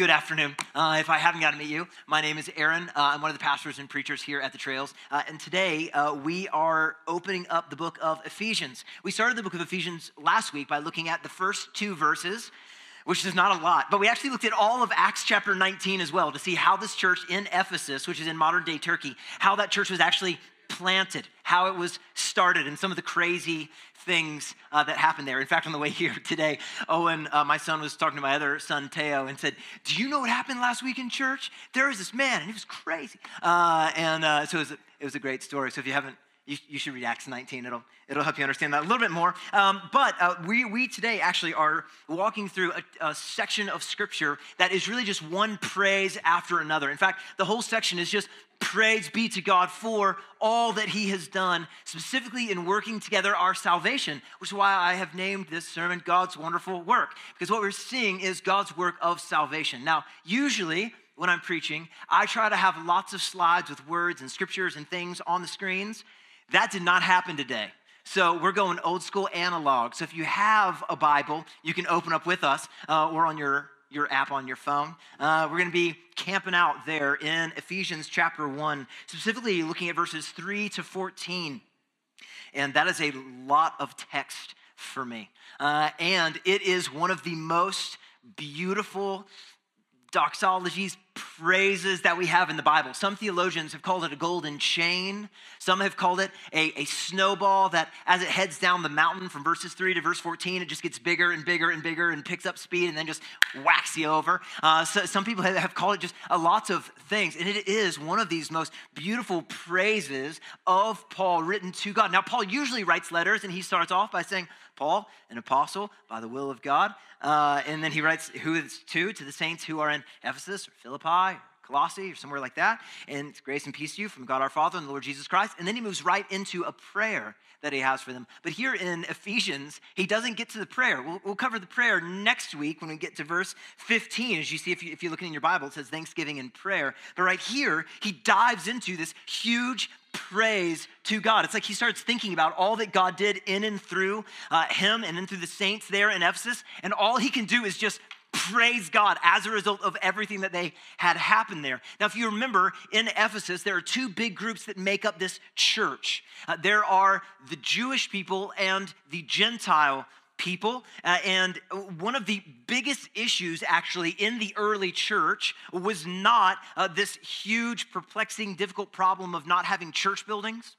Good afternoon. Uh, if I haven't got to meet you, my name is Aaron. Uh, I'm one of the pastors and preachers here at the Trails. Uh, and today uh, we are opening up the book of Ephesians. We started the book of Ephesians last week by looking at the first two verses, which is not a lot, but we actually looked at all of Acts chapter 19 as well to see how this church in Ephesus, which is in modern day Turkey, how that church was actually planted, how it was started, and some of the crazy things uh, that happened there. In fact, on the way here today, Owen, uh, my son, was talking to my other son, Teo, and said, Do you know what happened last week in church? There was this man, and he was crazy. Uh, and uh, so it was, a, it was a great story. So if you haven't, you, you, should read Acts 19. It'll, it'll help you understand that a little bit more. Um, but uh, we, we today actually are walking through a, a section of scripture that is really just one praise after another. In fact, the whole section is just Praise be to God for all that He has done, specifically in working together our salvation, which is why I have named this sermon God's Wonderful Work, because what we're seeing is God's work of salvation. Now, usually, when I'm preaching, I try to have lots of slides with words and scriptures and things on the screens. That did not happen today. So we're going old school analog. So if you have a Bible, you can open up with us uh, or on your your app on your phone. Uh, we're going to be camping out there in Ephesians chapter 1, specifically looking at verses 3 to 14. And that is a lot of text for me. Uh, and it is one of the most beautiful doxologies, praises that we have in the Bible. Some theologians have called it a golden chain. Some have called it a, a, snowball that, as it heads down the mountain from verses 3 to verse 14, it just gets bigger and bigger and bigger and picks up speed and then just whacks you over. Uh, so some people have, called it just lots of things. And it is one of these most beautiful praises of Paul written to God. Now, Paul usually writes letters and he starts off by saying, Paul, an apostle by the will of God. Uh, and then he writes who it's to, to the saints who are in Ephesus or Philippi or Colossae or somewhere like that. And grace and peace to you from God our Father and the Lord Jesus Christ. And then he moves right into a prayer that he has for them. But here in Ephesians, he doesn't get to the prayer. We'll, we'll cover the prayer next week when we get to verse 15. As you see, if, you, if you're in your Bible, it says thanksgiving and prayer. But right here, he dives into this huge praise to God. It's like he starts thinking about all that God did in and through uh, him and then through the saints there in Ephesus. And all he can do is just praise God as a result of everything that they had happened there. Now, if you remember, in Ephesus, there are two big groups that make up this church. Uh, there are the Jewish people and the Gentile people. Uh, and one of the biggest issues, actually, in the early church was not uh, this huge, perplexing, difficult problem of not having church buildings.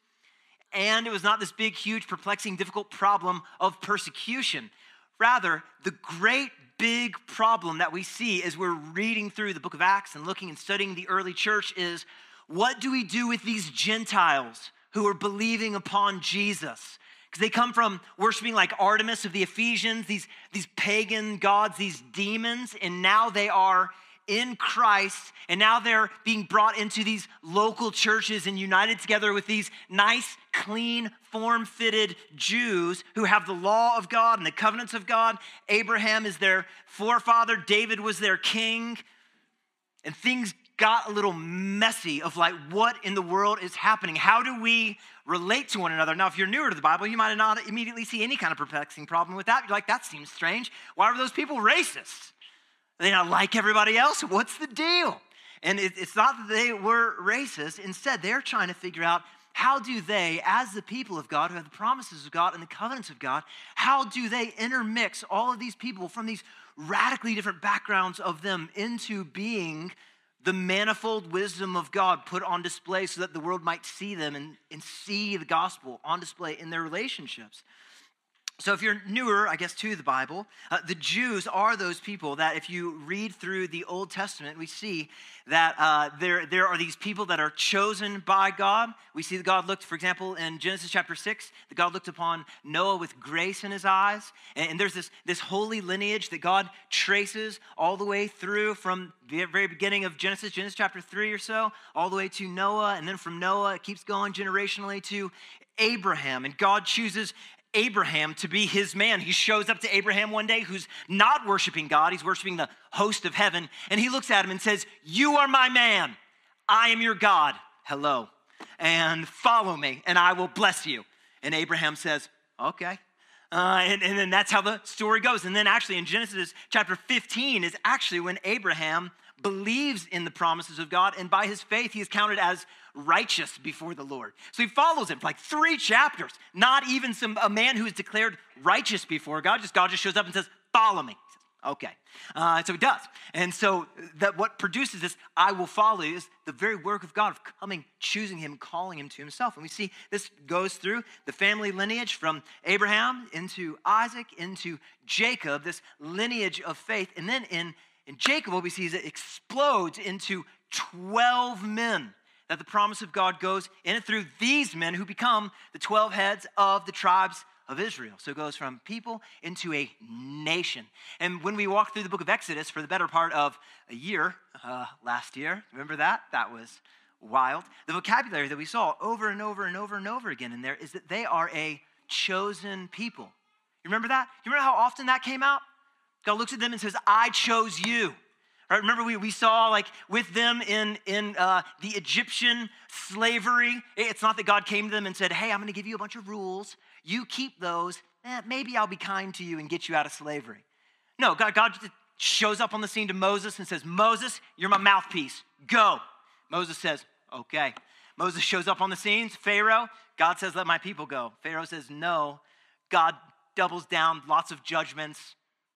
And it was not this big, huge, perplexing, difficult problem of persecution. Rather, the great big problem that we see as we're reading through the book of Acts and looking and studying the early church is what do we do with these Gentiles who are believing upon Jesus? Because they come from worshiping like Artemis of the Ephesians, these, these pagan gods, these demons, and now they are in Christ, and now they're being brought into these local churches and united together with these nice, clean, form fitted Jews who have the law of God and the covenants of God. Abraham is their forefather, David was their king. And things got a little messy of like, what in the world is happening? How do we relate to one another? Now, if you're newer to the Bible, you might not immediately see any kind of perplexing problem with that. You're like, that seems strange. Why are those people racist? Are they not like everybody else? What's the deal? And it, it's not that they were racist. Instead, they're trying to figure out how do they, as the people of God, who have the promises of God and the covenants of God, how do they intermix all of these people from these radically different backgrounds of them into being the manifold wisdom of God put on display so that the world might see them and, and see the gospel on display in their relationships? So, if you're newer, I guess, to the Bible, uh, the Jews are those people that, if you read through the Old Testament, we see that uh, there, there are these people that are chosen by God. We see that God looked, for example, in Genesis chapter 6, that God looked upon Noah with grace in his eyes. And, and there's this, this holy lineage that God traces all the way through from the very beginning of Genesis, Genesis chapter 3 or so, all the way to Noah. And then from Noah, it keeps going generationally to Abraham. And God chooses Abraham to be his man. He shows up to Abraham one day who's not worshiping God, he's worshiping the host of heaven. And he looks at him and says, You are my man. I am your God. Hello. And follow me, and I will bless you. And Abraham says, Okay. Uh, and, and then that's how the story goes. And then actually in Genesis chapter 15 is actually when Abraham believes in the promises of God, and by his faith, he is counted as righteous before the Lord. So he follows him for like three chapters, not even some a man who is declared righteous before God. Just God just shows up and says, Follow me. Okay. Uh, so he does. And so that what produces this, I will follow, is the very work of God of coming, choosing him, calling him to himself. And we see this goes through the family lineage from Abraham into Isaac into Jacob, this lineage of faith. And then in, in Jacob, what we see is it explodes into 12 men that the promise of God goes in and through these men who become the 12 heads of the tribes of Israel. So it goes from people into a nation. And when we walked through the book of Exodus for the better part of a year uh, last year, remember that? That was wild. The vocabulary that we saw over and over and over and over again in there is that they are a chosen people. You remember that? You remember how often that came out? God looks at them and says, I chose you. Right? Remember, we, we saw like with them in, in uh, the Egyptian slavery. It's not that God came to them and said, Hey, I'm going to give you a bunch of rules. You keep those. Eh, maybe I'll be kind to you and get you out of slavery. No, God, God shows up on the scene to Moses and says, Moses, you're my mouthpiece. Go. Moses says, Okay. Moses shows up on the scenes, Pharaoh, God says, Let my people go. Pharaoh says, No. God doubles down, lots of judgments,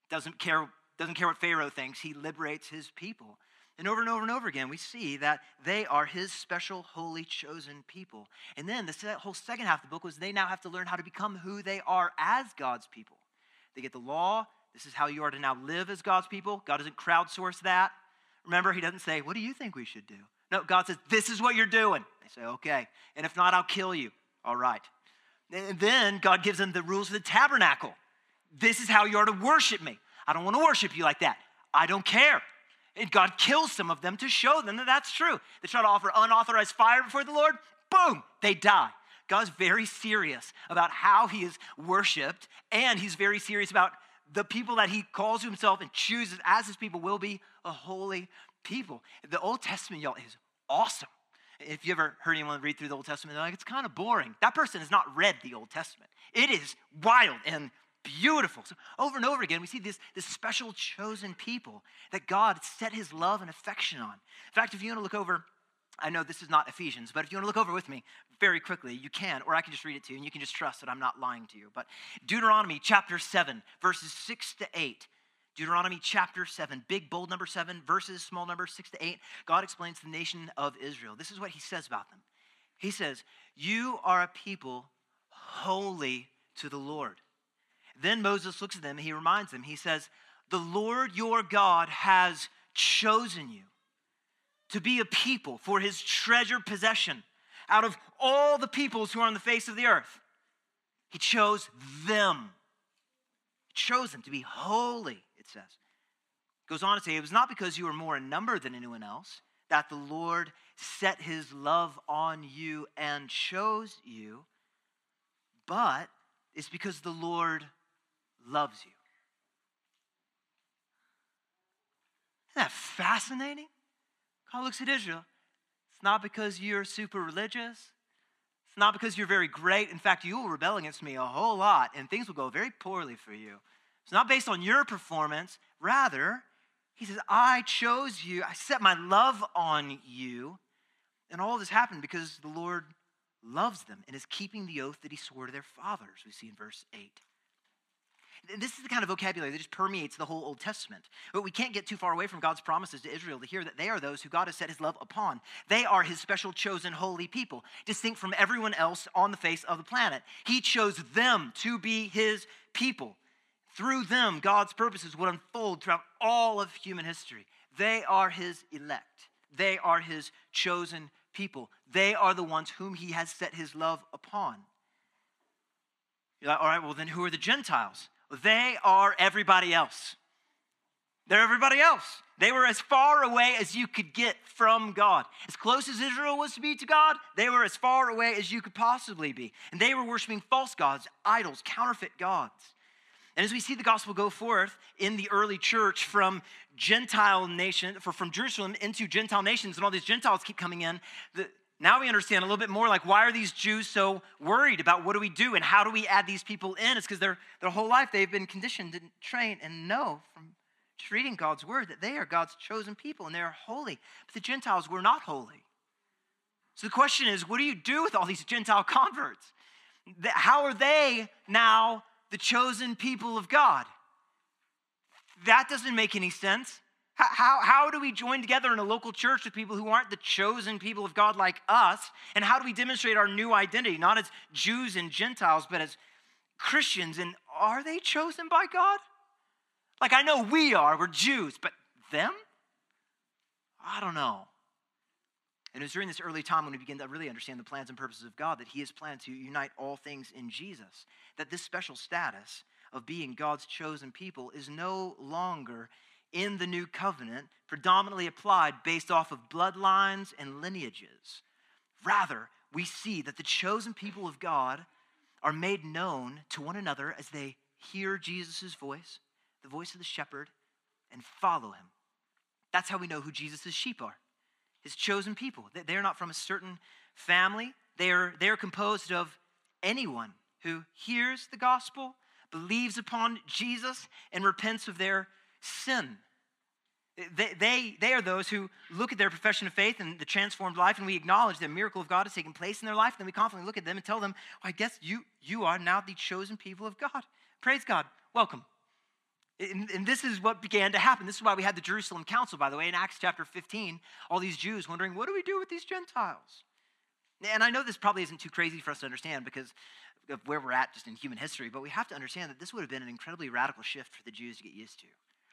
doesn't care doesn't care what Pharaoh thinks, he liberates his people. And over and over and over again, we see that they are his special, holy, chosen people. And then the whole second half of the book was they now have to learn how to become who they are as God's people. They get the law. This is how you are to now live as God's people. God doesn't crowdsource that. Remember, he doesn't say, What do you think we should do? No, God says, This is what you're doing. They say, Okay. And if not, I'll kill you. All right. And then God gives them the rules of the tabernacle. This is how you are to worship me. I don't want to worship you like that. I don't care. And God kills some of them to show them that that's true. They try to offer unauthorized fire before the Lord, boom, they die. God's very serious about how he is worshiped, and he's very serious about the people that he calls to himself and chooses as his people will be a holy people. The Old Testament, y'all, is awesome. If you ever heard anyone read through the Old Testament, they're like, it's kind of boring. That person has not read the Old Testament. It is wild and beautiful. So over and over again, we see this, this special chosen people that God set his love and affection on. In fact, if you want to look over, I know this is not Ephesians, but if you want to look over with me very quickly, you can, or I can just read it to you, and you can just trust that I'm not lying to you. But Deuteronomy chapter 7, verses 6 to 8. Deuteronomy chapter 7, big bold number 7, verses small number 6 to 8. God explains the nation of Israel. This is what he says about them. He says, You are a people holy to the Lord. Then Moses looks at them and he reminds them, he says, The Lord your God has chosen you to be a people for his treasured possession out of all the peoples who are on the face of the earth. He chose them. He chose them to be holy, it says. It goes on to say, It was not because you were more in number than anyone else that the Lord set his love on you and chose you, but it's because the Lord loves you. Isn't that fascinating? God looks at Israel. It's not because you're super religious. It's not because you're very great. In fact, you will rebel against me a whole lot, and things will go very poorly for you. It's not based on your performance. Rather, he says, I chose you. I set my love on you. And all this happened because the Lord loves them and is keeping the oath that he swore to their fathers, we see in verse 8 this is the kind of vocabulary that just permeates the whole Old Testament. But we can't get too far away from God's promises to Israel to hear that they are those who God has set his love upon. They are his special chosen holy people, distinct from everyone else on the face of the planet. He chose them to be his people. Through them, God's purposes would unfold throughout all of human history. They are his elect, they are his chosen people. They are the ones whom he has set his love upon. You're Like, all right, well, then who are the Gentiles? They are everybody else. They're everybody else. They were as far away as you could get from God. As close as Israel was to be to God, they were as far away as you could possibly be. And they were worshiping false gods, idols, counterfeit gods. And as we see the gospel go forth in the early church from Gentile nation, from Jerusalem into Gentile nations, and all these Gentiles keep coming in, the, now we understand a little bit more like why are these Jews so worried about what do we do and how do we add these people in? It's because their, their whole life they've been conditioned and trained and know from reading God's word that they are God's chosen people and they're holy. But the Gentiles were not holy. So the question is, what do you do with all these Gentile converts? How are they now the chosen people of God? That doesn't make any sense. How, how, do we join together in a local church with people who aren't the chosen people of God like us? And how do we demonstrate our new identity, not as Jews and Gentiles, but as Christians? And are they chosen by God? Like, I know we are, we're Jews, but them? I don't know. And it was during this early time when we begin to really understand the plans and purposes of God that He has planned to unite all things in Jesus. That this special status of being God's chosen people is no longer in the new covenant predominantly applied based off of bloodlines and lineages. Rather, we see that the chosen people of God are made known to one another as they hear Jesus' voice, the voice of the shepherd, and follow him. That's how we know who Jesus' sheep are his chosen people. They're not from a certain family, they are, they are composed of anyone who hears the gospel, believes upon Jesus, and repents of their sin. They, they, they are those who look at their profession of faith and the transformed life, and we acknowledge the miracle of God has taken place in their life. And then we confidently look at them and tell them, well, I guess you, you are now the chosen people of God. Praise God. Welcome. And, and, this is what began to happen. This is why we had the Jerusalem Council, by the way, in Acts chapter 15. All these Jews wondering, what do we do with these Gentiles? And I know this probably isn't too crazy for us to understand because of where we're at just in human history, but we have to understand that this would have been an incredibly radical shift for the Jews to get used to.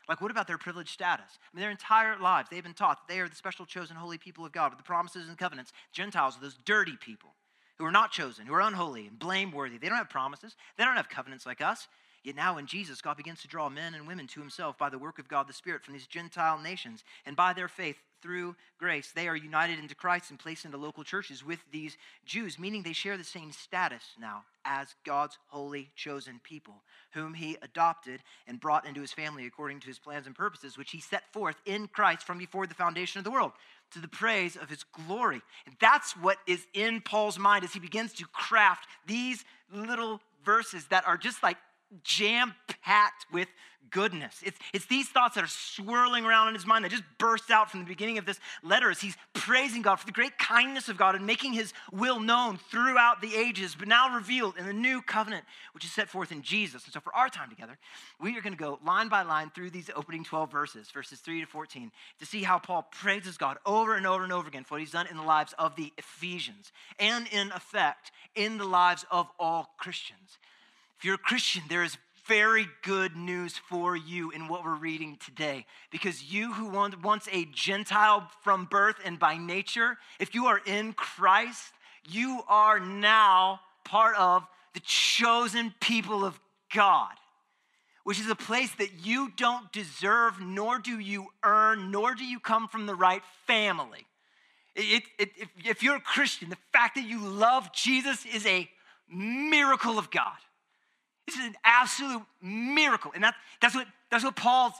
Like, what about their privileged status? I mean, their entire lives, they've been taught that they are the special chosen holy people of God with the promises and covenants. Gentiles are those dirty people who are not chosen, who are unholy and blameworthy. They don't have promises, they don't have covenants like us. Yet now in Jesus, God begins to draw men and women to himself by the work of God the Spirit from these Gentile nations. And by their faith, through grace, they are united into Christ and placed into local churches with these Jews, meaning they share the same status now as God's holy chosen people, whom he adopted and brought into his family according to his plans and purposes, which he set forth in Christ from before the foundation of the world to the praise of his glory. And that's what is in Paul's mind as he begins to craft these little verses that are just like jam packed with goodness. It's, it's these thoughts that are swirling around in his mind that just burst out from the beginning of this letter as he's praising God for the great kindness of God and making his will known throughout the ages, but now revealed in the new covenant, which is set forth in Jesus. And so for our time together, we are going to go line by line through these opening 12 verses, verses 3 to 14, to see how Paul praises God over and over and over again for what he's done in the lives of the Ephesians and in effect in the lives of all Christians. If you're a Christian, there is very good news for you in what we're reading today. Because you who once a Gentile from birth and by nature, if you are in Christ, you are now part of the chosen people of God, which is a place that you don't deserve, nor do you earn, nor do you come from the right family. It, it, if, if you're a Christian, the fact that you love Jesus is a miracle of God. This is an absolute miracle. And that, that's, what, that's what Paul's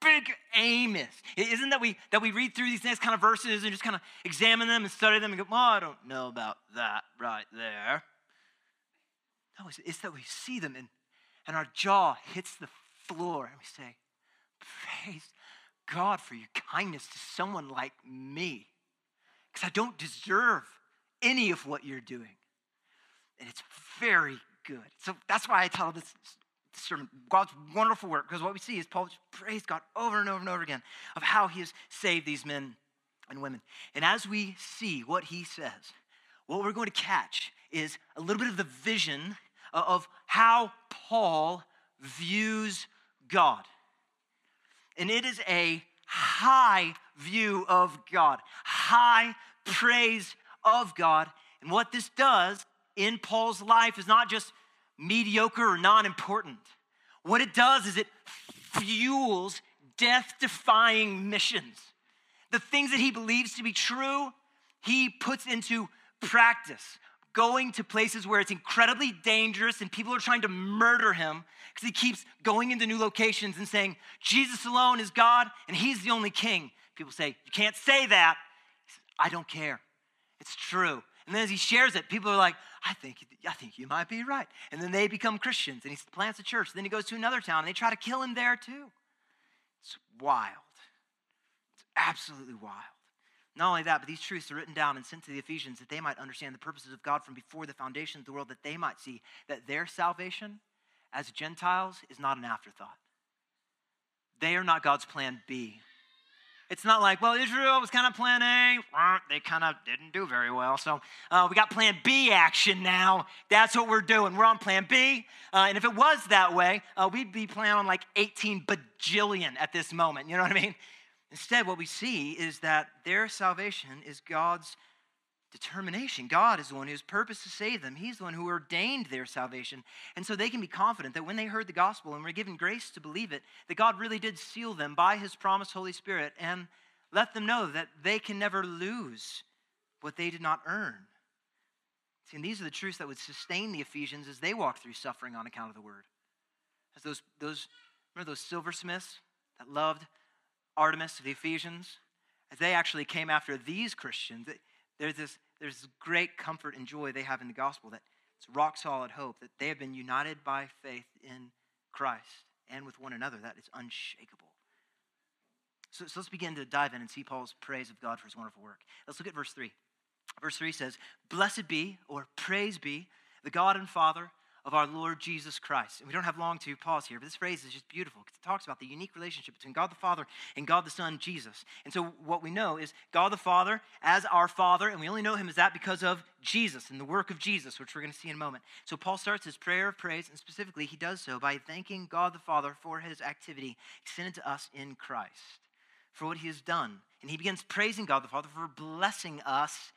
big aim is. It isn't that we, that we read through these next kind of verses and just kind of examine them and study them and go, well, I don't know about that right there. No, it's, it's that we see them and, and our jaw hits the floor and we say, Praise God for your kindness to someone like me. Because I don't deserve any of what you're doing. And it's very good. So that's why I tell this sermon, God's wonderful work, because what we see is Paul praise God over and over and over again of how he has saved these men and women. And as we see what he says, what we're going to catch is a little bit of the vision of how Paul views God. And it is a high view of God, high praise of God. And what this does in Paul's life is not just mediocre or non important. What it does is it fuels death defying missions. The things that he believes to be true, he puts into practice, going to places where it's incredibly dangerous and people are trying to murder him because he keeps going into new locations and saying, Jesus alone is God and he's the only king. People say, You can't say that. Says, I don't care. It's true. And then as he shares it, people are like, I think, I think you might be right. And then they become Christians and he plants a church. Then he goes to another town and they try to kill him there too. It's wild. It's absolutely wild. Not only that, but these truths are written down and sent to the Ephesians that they might understand the purposes of God from before the foundation of the world, that they might see that their salvation as Gentiles is not an afterthought. They are not God's plan B. It's not like, well, Israel was kind of plan A. They kind of didn't do very well. So uh, we got plan B action now. That's what we're doing. We're on plan B. Uh, and if it was that way, uh, we'd be planning on like 18 bajillion at this moment. You know what I mean? Instead, what we see is that their salvation is God's determination. God is the one who has purpose to save them. He's the one who ordained their salvation. And so they can be confident that when they heard the gospel and were given grace to believe it, that God really did seal them by his promised Holy Spirit and let them know that they can never lose what they did not earn. See, and these are the truths that would sustain the Ephesians as they walked through suffering on account of the word. As those, those remember those silversmiths that loved Artemis the Ephesians? As they actually came after these Christians, there's this there's great comfort and joy they have in the gospel that it's rock solid hope that they have been united by faith in Christ and with one another. That is unshakable. So, so let's begin to dive in and see Paul's praise of God for his wonderful work. Let's look at verse 3. Verse 3 says, Blessed be, or praise be, the God and Father of our Lord Jesus Christ. And we don't have long to pause here, but this phrase is just beautiful because it talks about the unique relationship between God the Father and God the Son, Jesus. And so what we know is God the Father as our Father, and we only know him as that because of Jesus and the work of Jesus, which we're going to see in a moment. So Paul starts his prayer of praise, and specifically he does so by thanking God the Father for his activity extended to us in Christ, for what he has done. And he begins praising God the Father for blessing us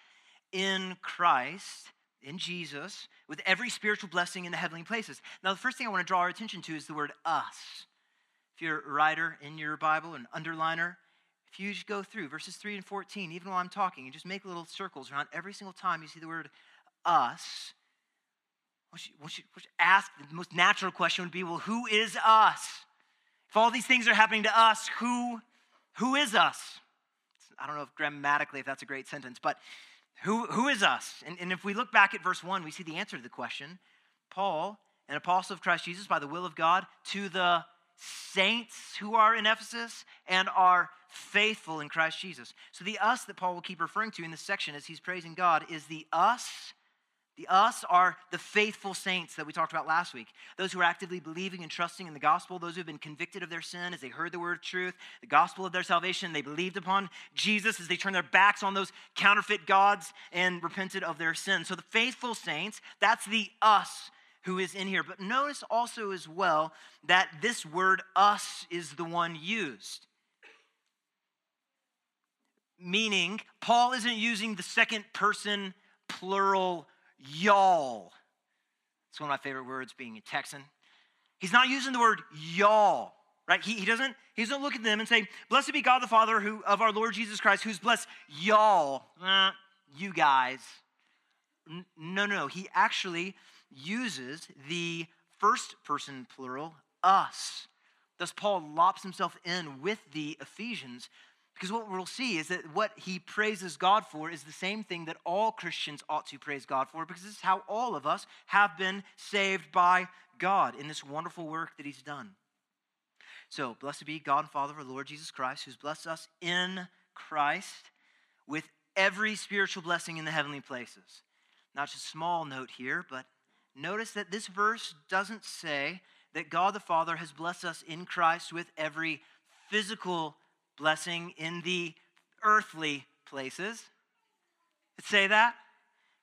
in Christ in Jesus with every spiritual blessing in the heavenly places. Now, the first thing I want to draw our attention to is the word us. If you're a writer in your Bible, an underliner, if you just go through verses 3 and 14, even while I'm talking, and just make little circles around every single time you see the word us, what you, what you, what you ask, the most natural question would be, well, who is us? If all these things are happening to us, who, who is us? I don't know if grammatically if that's a great sentence, but who, who is us? And, and if we look back at verse 1, we see the answer to the question. Paul, an apostle of Christ Jesus by the will of God, to the saints who are in Ephesus and are faithful in Christ Jesus. So the us that Paul will keep referring to in this section as he's praising God is the us the us are the faithful saints that we talked about last week. Those who are actively believing and trusting in the gospel, those who have been convicted of their sin as they heard the word of truth, the gospel of their salvation, they believed upon Jesus as they turned their backs on those counterfeit gods and repented of their sin. So the faithful saints, that's the us who is in here. But notice also as well that this word us is the one used. Meaning, Paul isn't using the second person plural y'all. It's one of my favorite words being a Texan. He's not using the word y'all, right? He, he doesn't he doesn't look at them and say, Blessed be God the Father who, of our Lord Jesus Christ, who's blessed y'all, you guys. N- no, no, he actually uses the first person plural, us. Thus, Paul lops himself in with the Ephesians because what we'll see is that what he praises God for is the same thing that all Christians ought to praise God for, because this is how all of us have been saved by God in this wonderful work that he's done. So, blessed be God and Father of our Lord Jesus Christ, who's blessed us in Christ with every spiritual blessing in the heavenly places. Not just a small note here, but notice that this verse doesn't say that God the Father has blessed us in Christ with every physical blessing in the earthly places. It say that?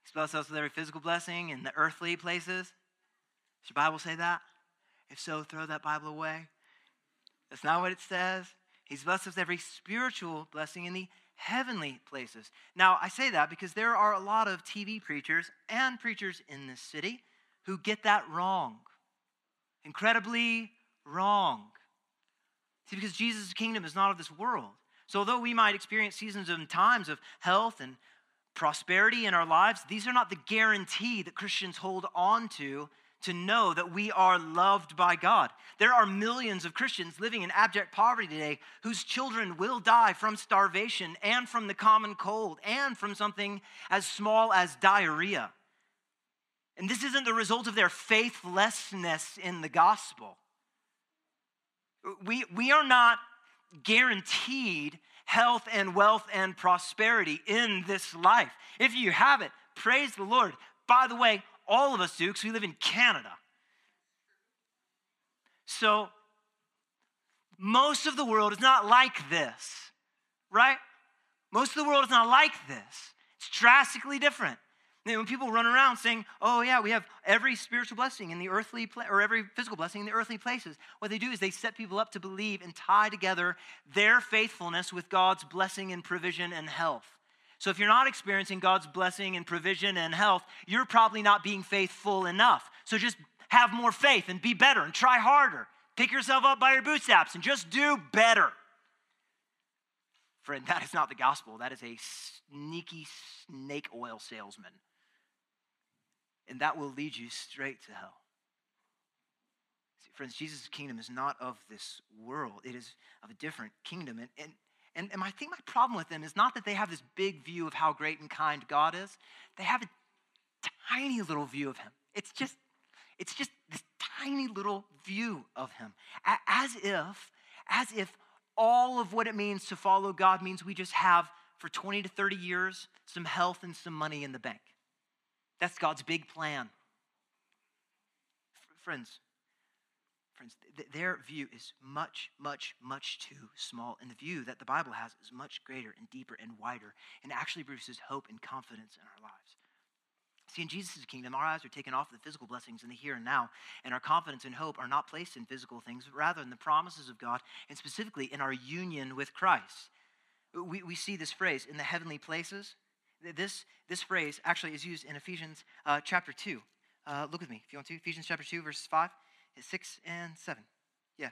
He's blessed us with every physical blessing in the earthly places. Does your Bible say that? If so, throw that Bible away. That's not what it says. He's blessed us with every spiritual blessing in the heavenly places. Now, I say that because there are a lot of TV preachers and preachers in this city who get that wrong. Incredibly wrong. See, because Jesus' kingdom is not of this world. So, although we might experience seasons and times of health and prosperity in our lives, these are not the guarantee that Christians hold on to to know that we are loved by God. There are millions of Christians living in abject poverty today whose children will die from starvation and from the common cold and from something as small as diarrhea. And this isn't the result of their faithlessness in the gospel. We, we are not guaranteed health and wealth and prosperity in this life. If you have it, praise the Lord. By the way, all of us do because we live in Canada. So, most of the world is not like this, right? Most of the world is not like this. It's drastically different. When people run around saying, "Oh yeah, we have every spiritual blessing in the earthly pla- or every physical blessing in the earthly places," what they do is they set people up to believe and tie together their faithfulness with God's blessing and provision and health. So if you're not experiencing God's blessing and provision and health, you're probably not being faithful enough. So just have more faith and be better and try harder. Pick yourself up by your bootstraps and just do better. Friend, that is not the gospel. That is a sneaky snake oil salesman. And that will lead you straight to hell. See, friends, Jesus' kingdom is not of this world, it is of a different kingdom. And, and and, and I think my problem with them is not that they have this big view of how great and kind God is. They have a tiny little view of him. It's just, it's just this tiny little view of him. As if, as if all of what it means to follow God means we just have for 20 to 30 years some health and some money in the bank. That's God's big plan. Friends, Friends, th- their view is much, much, much too small, and the view that the Bible has is much greater and deeper and wider, and actually produces hope and confidence in our lives. See, in Jesus' kingdom, our eyes are taken off the physical blessings in the here and now, and our confidence and hope are not placed in physical things, but rather in the promises of God, and specifically in our union with Christ. We, we see this phrase in the heavenly places. This, this phrase actually is used in Ephesians uh, chapter 2. Uh, look with me if you want to. Ephesians chapter 2, verses 5. 6 and 7. Yeah,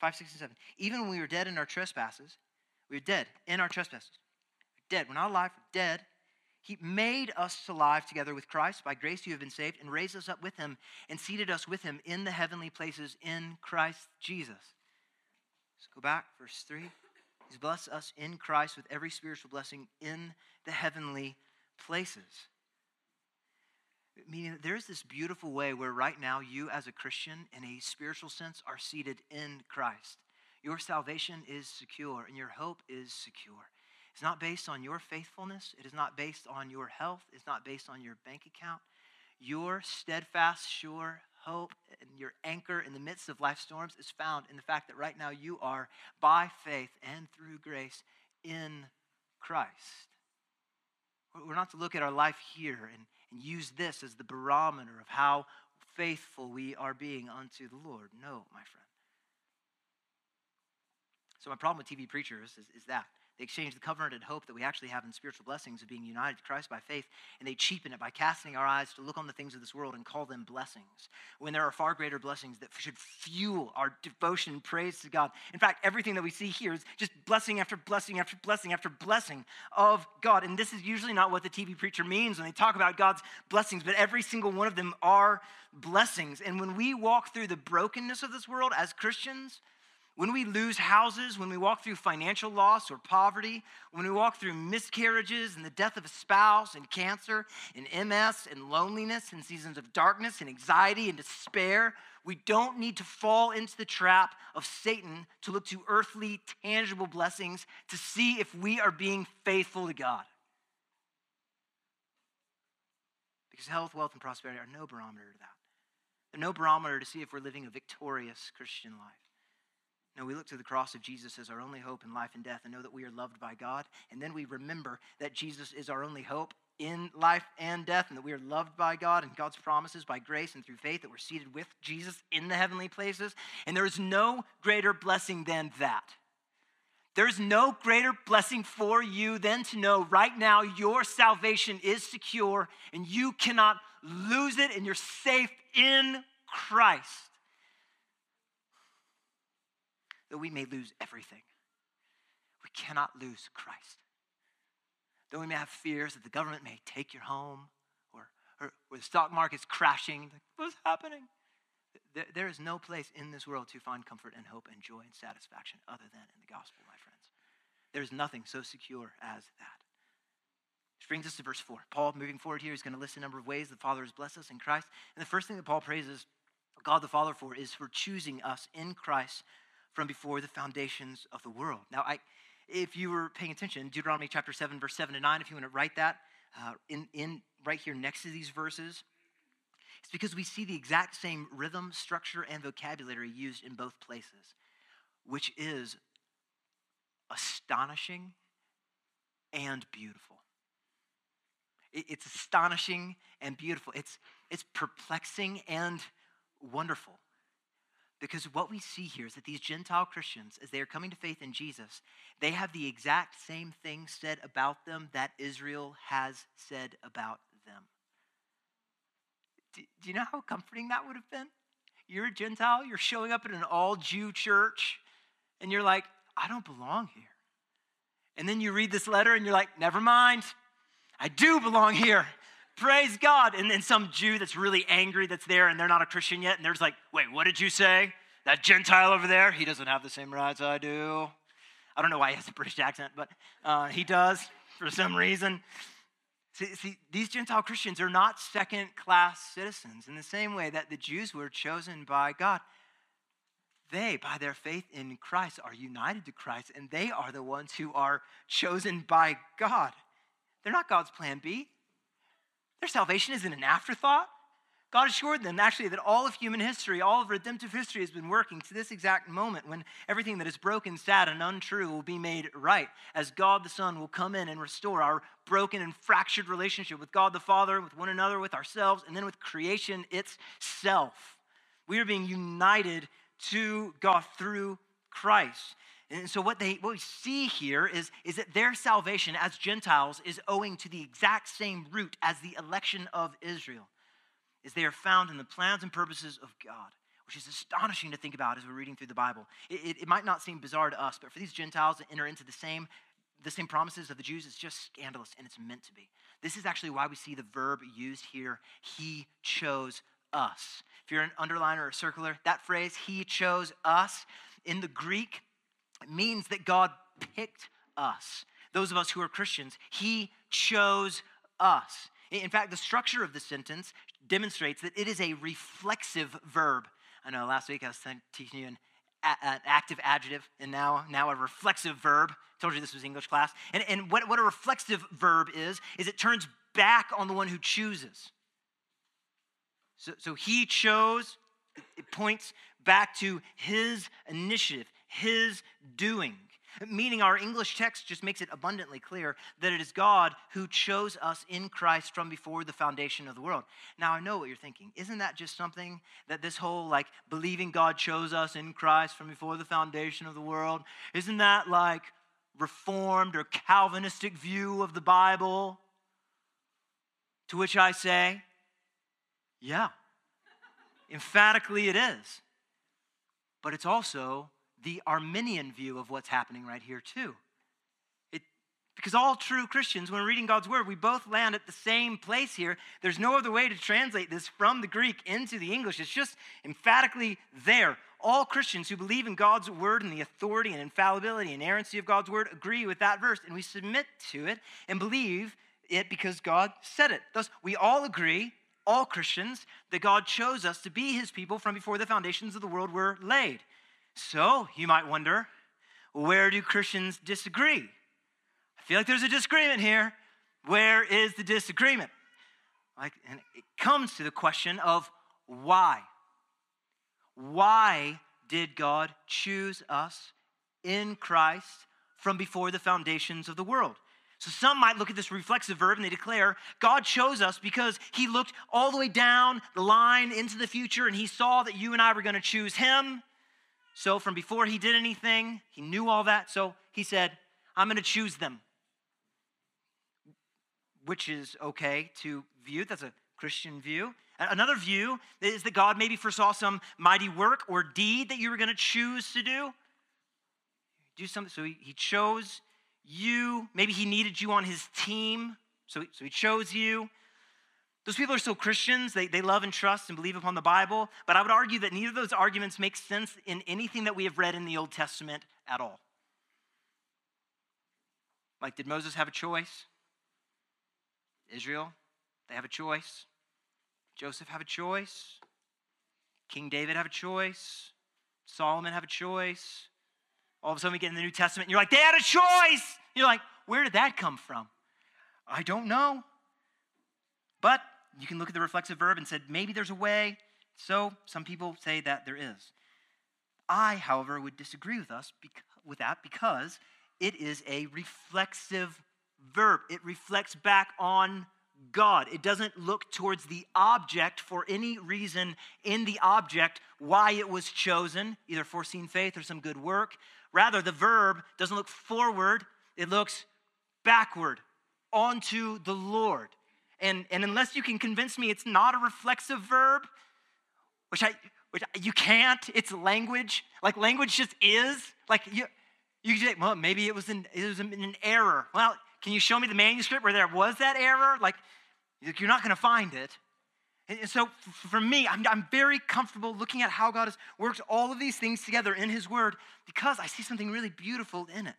5, 6, and 7. Even when we were dead in our trespasses, we were dead in our trespasses. Dead. We're not alive, we're dead. He made us alive together with Christ. By grace you have been saved, and raised us up with him, and seated us with him in the heavenly places in Christ Jesus. Let's go back, verse 3. He's blessed us in Christ with every spiritual blessing in the heavenly places. Meaning that there's this beautiful way where right now you, as a Christian, in a spiritual sense, are seated in Christ. Your salvation is secure and your hope is secure. It's not based on your faithfulness, it is not based on your health, it's not based on your bank account. Your steadfast, sure hope and your anchor in the midst of life storms is found in the fact that right now you are, by faith and through grace, in Christ. We're not to look at our life here and and use this as the barometer of how faithful we are being unto the Lord. No, my friend. So, my problem with TV preachers is, is that they exchange the covenanted hope that we actually have in spiritual blessings of being united to Christ by faith, and they cheapen it by casting our eyes to look on the things of this world and call them blessings, when there are far greater blessings that should fuel our devotion and praise to God. In fact, everything that we see here is just blessing after blessing after blessing after blessing of God. And this is usually not what the TV preacher means when they talk about God's blessings, but every single one of them are blessings. And when we walk through the brokenness of this world as Christians, when we lose houses, when we walk through financial loss or poverty, when we walk through miscarriages and the death of a spouse and cancer and MS and loneliness and seasons of darkness and anxiety and despair, we don't need to fall into the trap of Satan to look to earthly, tangible blessings to see if we are being faithful to God. Because health, wealth, and prosperity are no barometer to that. They're no barometer to see if we're living a victorious Christian life. No, we look to the cross of Jesus as our only hope in life and death and know that we are loved by God. And then we remember that Jesus is our only hope in life and death and that we are loved by God and God's promises by grace and through faith that we're seated with Jesus in the heavenly places. And there is no greater blessing than that. There's no greater blessing for you than to know right now your salvation is secure and you cannot lose it and you're safe in Christ though we may lose everything, we cannot lose Christ. Though we may have fears that the government may take your home or, or, or the stock market's crashing. Like, What's happening? There, there is no place in this world to find comfort and hope and joy and satisfaction other than in the gospel, my friends. There's nothing so secure as that. Which brings us to verse 4. Paul, moving forward here, is going to list a number of ways the Father has blessed us in Christ. And the first thing that Paul praises God the Father for is for choosing us in Christ from before the foundations of the world. Now, I, if you were paying attention, Deuteronomy chapter 7, verse 7 to 9, if you want to write that uh, in, in right here next to these verses, it's because we see the exact same rhythm, structure, and vocabulary used in both places, which is astonishing and beautiful. It's astonishing and beautiful. It's, it's perplexing and wonderful. Because what we see here is that these Gentile Christians, as they are coming to faith in Jesus, they have the exact same thing said about them that Israel has said about them. Do, do you know how comforting that would have been? You're a Gentile, you're showing up at an all Jew church, and you're like, I don't belong here. And then you read this letter and you're like, never mind, I do belong here. Praise God. And then some Jew that's really angry that's there and they're not a Christian yet, and they're just like, wait, what did you say? That Gentile over there, he doesn't have the same rights I do. I don't know why he has a British accent, but uh, he does for some reason. See, see, these Gentile Christians are not second class citizens in the same way that the Jews were chosen by God. They, by their faith in Christ, are united to Christ, and they are the ones who are chosen by God. They're not God's plan B. Their salvation isn't an afterthought. God assured them actually that all of human history, all of redemptive history has been working to this exact moment when everything that is broken, sad, and untrue will be made right. As God the Son will come in and restore our broken and fractured relationship with God the Father, with one another, with ourselves, and then with creation itself. We are being united to God through Christ. And so what they what we see here is, is that their salvation as Gentiles is owing to the exact same root as the election of Israel. Is they are found in the plans and purposes of God, which is astonishing to think about as we're reading through the Bible. It, it, it might not seem bizarre to us, but for these Gentiles to enter into the same the same promises of the Jews, is just scandalous and it's meant to be. This is actually why we see the verb used here, he chose us. If you're an underliner or a circler, that phrase, he chose us, in the Greek, it means that God picked us. Those of us who are Christians, he chose us. In fact, the structure of the sentence demonstrates that it is a reflexive verb. I know last week I was teaching you an, an active adjective and now, now a reflexive verb. I told you this was English class. And, and what, what a reflexive verb is, is it turns back on the one who chooses. So, so he chose, it points back to his initiative, his doing. Meaning, our English text just makes it abundantly clear that it is God who chose us in Christ from before the foundation of the world. Now, I know what you're thinking. Isn't that just something that this whole like believing God chose us in Christ from before the foundation of the world? Isn't that like reformed or Calvinistic view of the Bible? To which I say, yeah, emphatically it is. But it's also the Arminian view of what's happening right here, too. It, because all true Christians, when reading God's word, we both land at the same place here. There's no other way to translate this from the Greek into the English. It's just emphatically there. All Christians who believe in God's word and the authority and infallibility and inerrancy of God's word agree with that verse, and we submit to it and believe it because God said it. Thus, we all agree all Christians, that God chose us to be his people from before the foundations of the world were laid. So, you might wonder, where do Christians disagree? I feel like there's a disagreement here. Where is the disagreement? Like, and it comes to the question of why. Why did God choose us in Christ from before the foundations of the world? So some might look at this reflexive verb and they declare God chose us because he looked all the way down the line into the future and he saw that you and I were going to choose him. So from before he did anything, he knew all that. So he said, I'm going to choose them. Which is okay to view. That's a Christian view. Another view is that God maybe foresaw some mighty work or deed that you were going to choose to do. Do something. So he, chose you. Maybe he needed you on his team, so, so he chose you. Those people are still Christians. They, they love and trust and believe upon the Bible. But I would argue that neither of those arguments make sense in anything that we have read in the Old Testament at all. Like, did Moses have a choice? Israel, they have a choice. Joseph have a choice. King David have a choice. Solomon have a choice. All of a sudden we get in the New Testament and you're like, they had a choice. You're like, where did that come from? I don't know. But you can look at the reflexive verb and said, maybe there's a way. So some people say that there is. I, however, would disagree with us with that because it is a reflexive verb. It reflects back on God. It doesn't look towards the object for any reason in the object why it was chosen, either foreseen faith or some good work. Rather, the verb doesn't look forward, it looks backward onto the Lord. And, and unless you can convince me it's not a reflexive verb, which I which you can't, it's language. Like language just is. Like you you say, well, maybe it was an it was an error. Well, can you show me the manuscript where there was that error? Like, you're not going to find it. And so for me, I'm, I'm very comfortable looking at how God has worked all of these things together in His Word because I see something really beautiful in it.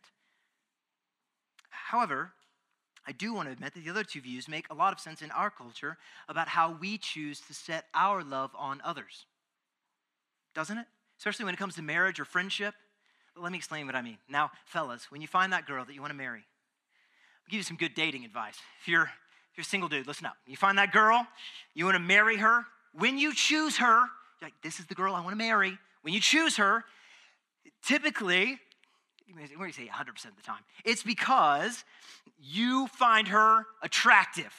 However, I do want to admit that the other two views make a lot of sense in our culture about how we choose to set our love on others. Doesn't it? Especially when it comes to marriage or friendship. But let me explain what I mean. Now, fellas, when you find that girl that you want to marry, I'll give you some good dating advice. If you're, if you're a single dude, listen up. You find that girl, you want to marry her. When you choose her, like, this is the girl I want to marry. When you choose her, typically, where do you say 100% of the time? It's because you find her attractive.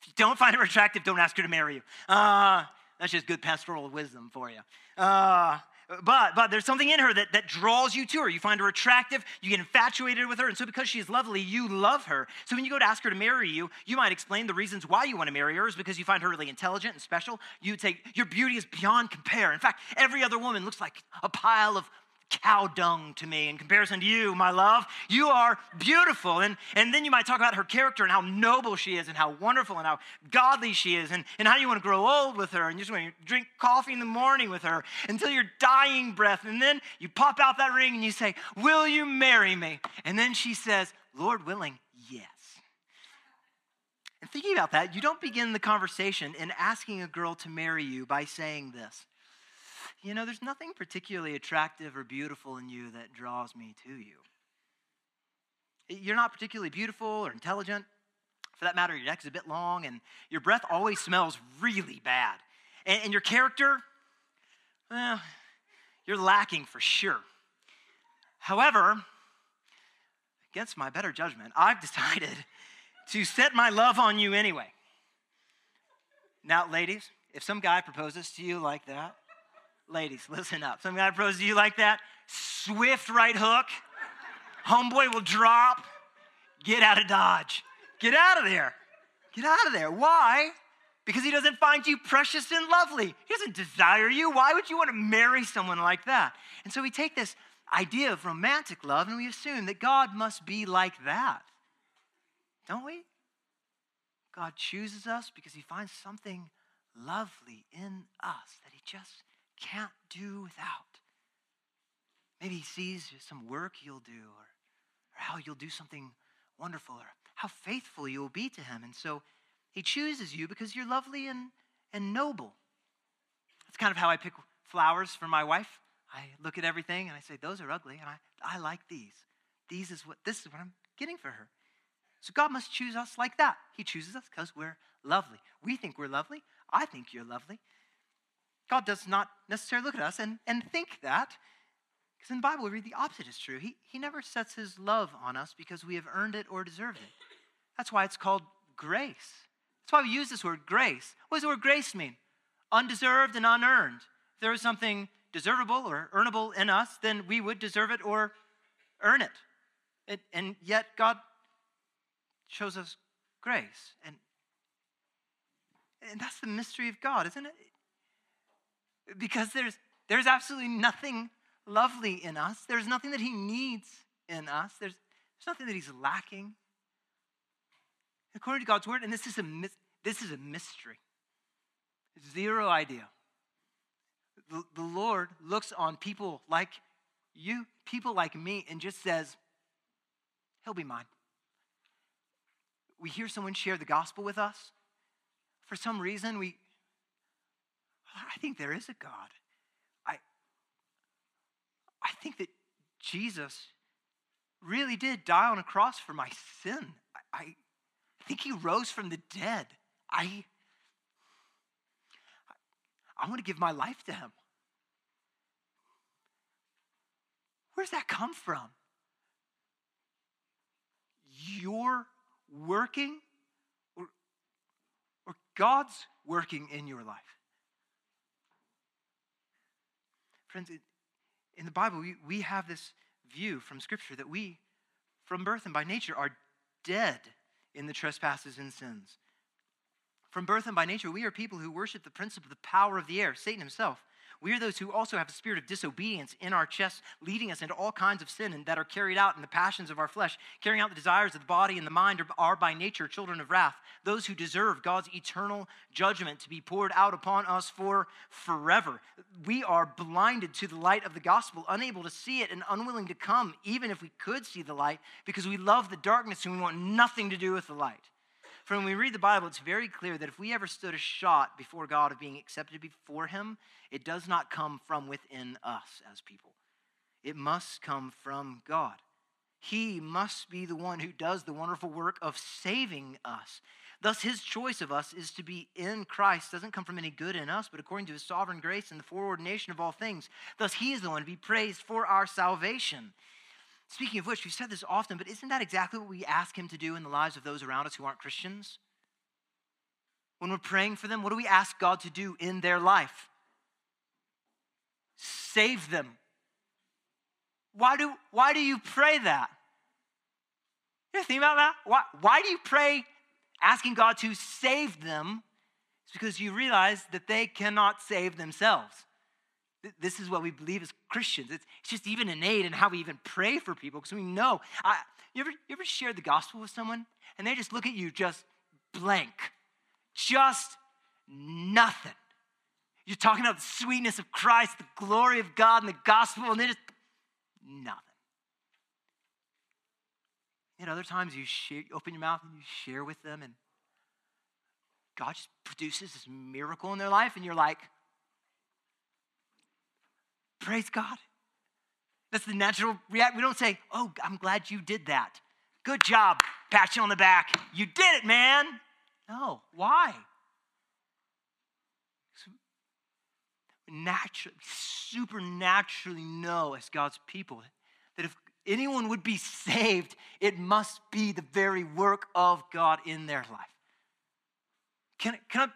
If you don't find her attractive, don't ask her to marry you. Uh, that's just good pastoral wisdom for you. Uh, but, but there's something in her that, that draws you to her. You find her attractive, you get infatuated with her, and so because she's lovely, you love her. So when you go to ask her to marry you, you might explain the reasons why you want to marry her is because you find her really intelligent and special. You take your beauty is beyond compare. In fact, every other woman looks like a pile of cow dung to me in comparison to you, my love. You are beautiful. And, and then you might talk about her character and how noble she is and how wonderful and how godly she is and, and how you want to grow old with her and you just want to drink coffee in the morning with her until your dying breath. And then you pop out that ring and you say, Will you marry me? And then she says, Lord willing, yes. And thinking about that, you don't begin the conversation in asking a girl to marry you by saying this you know, there's nothing particularly attractive or beautiful in you that draws me to you. You're not particularly beautiful or intelligent. For that matter, your neck's a bit long and your breath always smells really bad. And, and your character, well, you're lacking for sure. However, against my better judgment, I've decided to set my love on you anyway. Now, ladies, if some guy proposes to you like that, Ladies, listen up. Some guy proposes to you like that. Swift right hook. Homeboy will drop. Get out of Dodge. Get out of there. Get out of there. Why? Because he doesn't find you precious and lovely. He doesn't desire you. Why would you want to marry someone like that? And so we take this idea of romantic love and we assume that God must be like that. Don't we? God chooses us because he finds something lovely in us that he just can't do without. Maybe he sees some work you'll do, or, or how you'll do something wonderful, or how faithful you will be to him. And so he chooses you because you're lovely and, and noble. That's kind of how I pick flowers for my wife. I look at everything and I say, those are ugly, and I, I like these. These is what this is what I'm getting for her. So God must choose us like that. He chooses us because we're lovely. We think we're lovely. I think you're lovely. God does not necessarily look at us and, and think that. Because in the Bible, we read the opposite is true. He, he never sets his love on us because we have earned it or deserved it. That's why it's called grace. That's why we use this word grace. What does the word grace mean? Undeserved and unearned. If there was something deservable or earnable in us, then we would deserve it or earn it. it and yet, God shows us grace. And, and that's the mystery of God, isn't it? Because there's, there's absolutely nothing lovely in us. There's nothing that he needs in us. There's, there's nothing that he's lacking. According to God's word, and this is a, this is a mystery. Zero idea. The, the Lord looks on people like you, people like me, and just says, He'll be mine. We hear someone share the gospel with us. For some reason, we, I think there is a God. I, I think that Jesus really did die on a cross for my sin. I, I, I think he rose from the dead. I, I want to give my life to him. Where's that come from? You're working or, or God's working in your life? Friends, in the Bible, we, we have this view from Scripture that we, from birth and by nature, are dead in the trespasses and sins. From birth and by nature, we are people who worship the prince of the power of the air, Satan himself. We are those who also have a spirit of disobedience in our chests, leading us into all kinds of sin and that are carried out in the passions of our flesh. Carrying out the desires of the body and the mind are, are by nature children of wrath, those who deserve God's eternal judgment to be poured out upon us for forever. We are blinded to the light of the gospel, unable to see it and unwilling to come, even if we could see the light, because we love the darkness and we want nothing to do with the light. For when we read the Bible, it's very clear that if we ever stood a shot before God of being accepted before Him, it does not come from within us as people. It must come from God. He must be the one who does the wonderful work of saving us. Thus, his choice of us is to be in Christ doesn't come from any good in us, but according to his sovereign grace and the foreordination of all things. Thus, he is the one to be praised for our salvation. Speaking of which, we've said this often, but isn't that exactly what we ask Him to do in the lives of those around us who aren't Christians? When we're praying for them, what do we ask God to do in their life? Save them. Why do, why do you pray that? You ever think about that? Why, why do you pray asking God to save them? It's because you realize that they cannot save themselves. This is what we believe as Christians. It's, it's just even innate in how we even pray for people because we know. I, you, ever, you ever share the gospel with someone and they just look at you just blank, just nothing? You're talking about the sweetness of Christ, the glory of God, and the gospel, and they just nothing. And other times you, share, you open your mouth and you share with them, and God just produces this miracle in their life, and you're like, Praise God. That's the natural react. We don't say, Oh, I'm glad you did that. Good job. Pat you on the back. You did it, man. No. Why? Naturally, supernaturally know as God's people that if anyone would be saved, it must be the very work of God in their life. Can, can, I,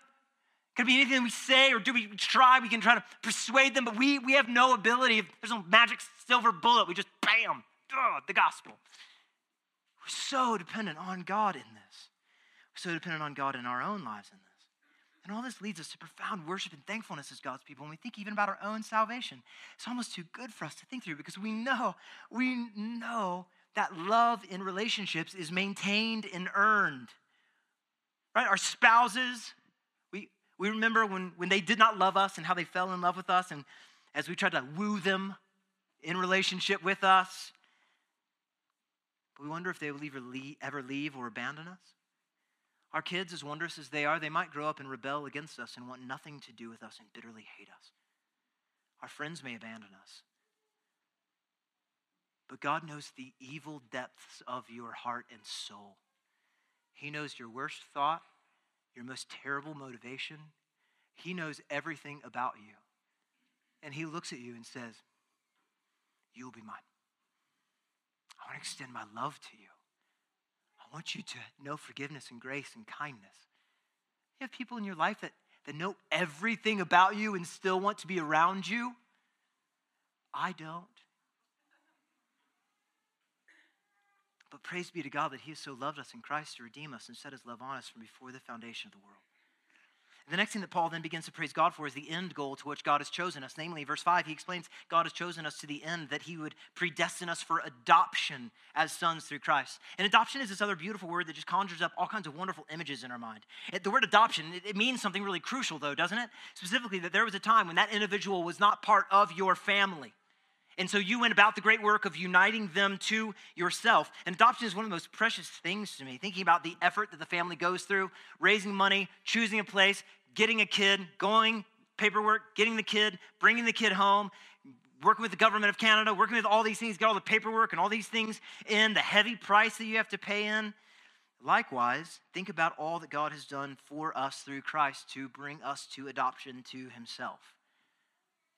could be anything we say or do we try. We can try to persuade them, but we, we have no ability. There's no magic silver bullet. We just bam, the gospel. We're so dependent on God in this. We're so dependent on God in our own lives in this. And all this leads us to profound worship and thankfulness as God's people. When we think even about our own salvation, it's almost too good for us to think through because we know, we know that love in relationships is maintained and earned. Right? Our spouses, we remember when, when they did not love us and how they fell in love with us, and as we tried to woo them in relationship with us. But we wonder if they will ever leave, ever leave or abandon us. Our kids, as wondrous as they are, they might grow up and rebel against us and want nothing to do with us and bitterly hate us. Our friends may abandon us. But God knows the evil depths of your heart and soul. He knows your worst thought your most terrible motivation. He knows everything about you. And he looks at you and says, You will be mine. I want to extend my love to you. I want you to know forgiveness and grace and kindness. You have people in your life that, that know everything about you and still want to be around you. I don't. But praise be to God that He has so loved us in Christ to redeem us and set His love on us from before the foundation of the world. The next thing that Paul then begins to praise God for is the end goal to which God has chosen us. Namely, verse 5, he explains God has chosen us to the end that he would predestine us for adoption as sons through Christ. And adoption is this other beautiful word that just conjures up all kinds of wonderful images in our mind. The word adoption, it means something really crucial, though, doesn't it? Specifically, that there was a time when that individual was not part of your family. And so you went about the great work of uniting them to yourself. And adoption is one of the most precious things to me, thinking about the effort that the family goes through, raising money, choosing a place, getting a kid, going paperwork, getting the kid, bringing the kid home, working with the government of Canada, working with all these things, get all the paperwork and all these things in, the heavy price that you have to pay in. Likewise, think about all that God has done for us through Christ to bring us to adoption to himself.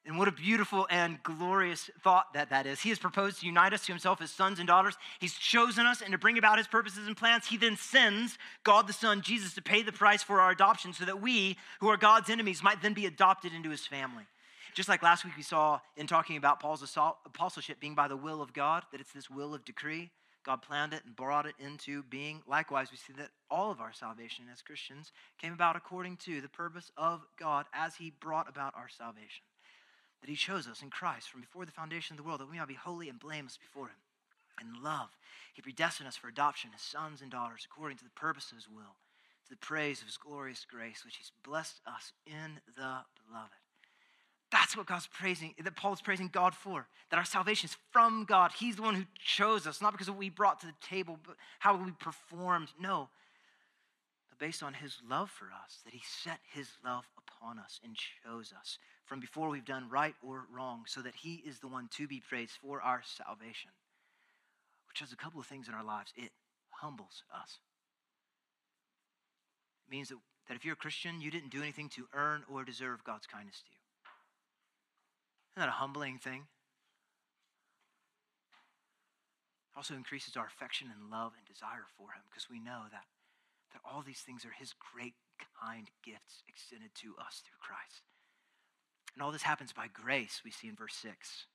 And what a beautiful and glorious thought that that is. He has proposed to unite us to himself as sons and daughters. He's chosen us and to bring about his purposes and plans. He then sends God the Son, Jesus, to pay the price for our adoption so that we, who are God's enemies, might then be adopted into his family. Just like last week we saw in talking about Paul's apostleship being by the will of God, that it's this will of decree. God planned it and brought it into being. Likewise, we see that all of our salvation as Christians came about according to the purpose of God as he brought about our salvation that he chose us in Christ from before the foundation of the world that we might be holy and blameless before him. In love, he predestined us for adoption as sons and daughters according to the purpose of his will, to the praise of his glorious grace, which he's blessed us in the beloved. That's what God's praising, that Paul's praising God for, that our salvation is from God. He's the one who chose us, not because of what we brought to the table, but how we performed. No, but based on his love for us, that he set his love upon us and chose us from before we've done right or wrong, so that He is the one to be praised for our salvation. Which does a couple of things in our lives. It humbles us. It means that, that if you're a Christian, you didn't do anything to earn or deserve God's kindness to you. Isn't that a humbling thing? It also increases our affection and love and desire for Him because we know that, that all these things are His great, kind gifts extended to us through Christ. And all this happens by grace, we see in verse 6.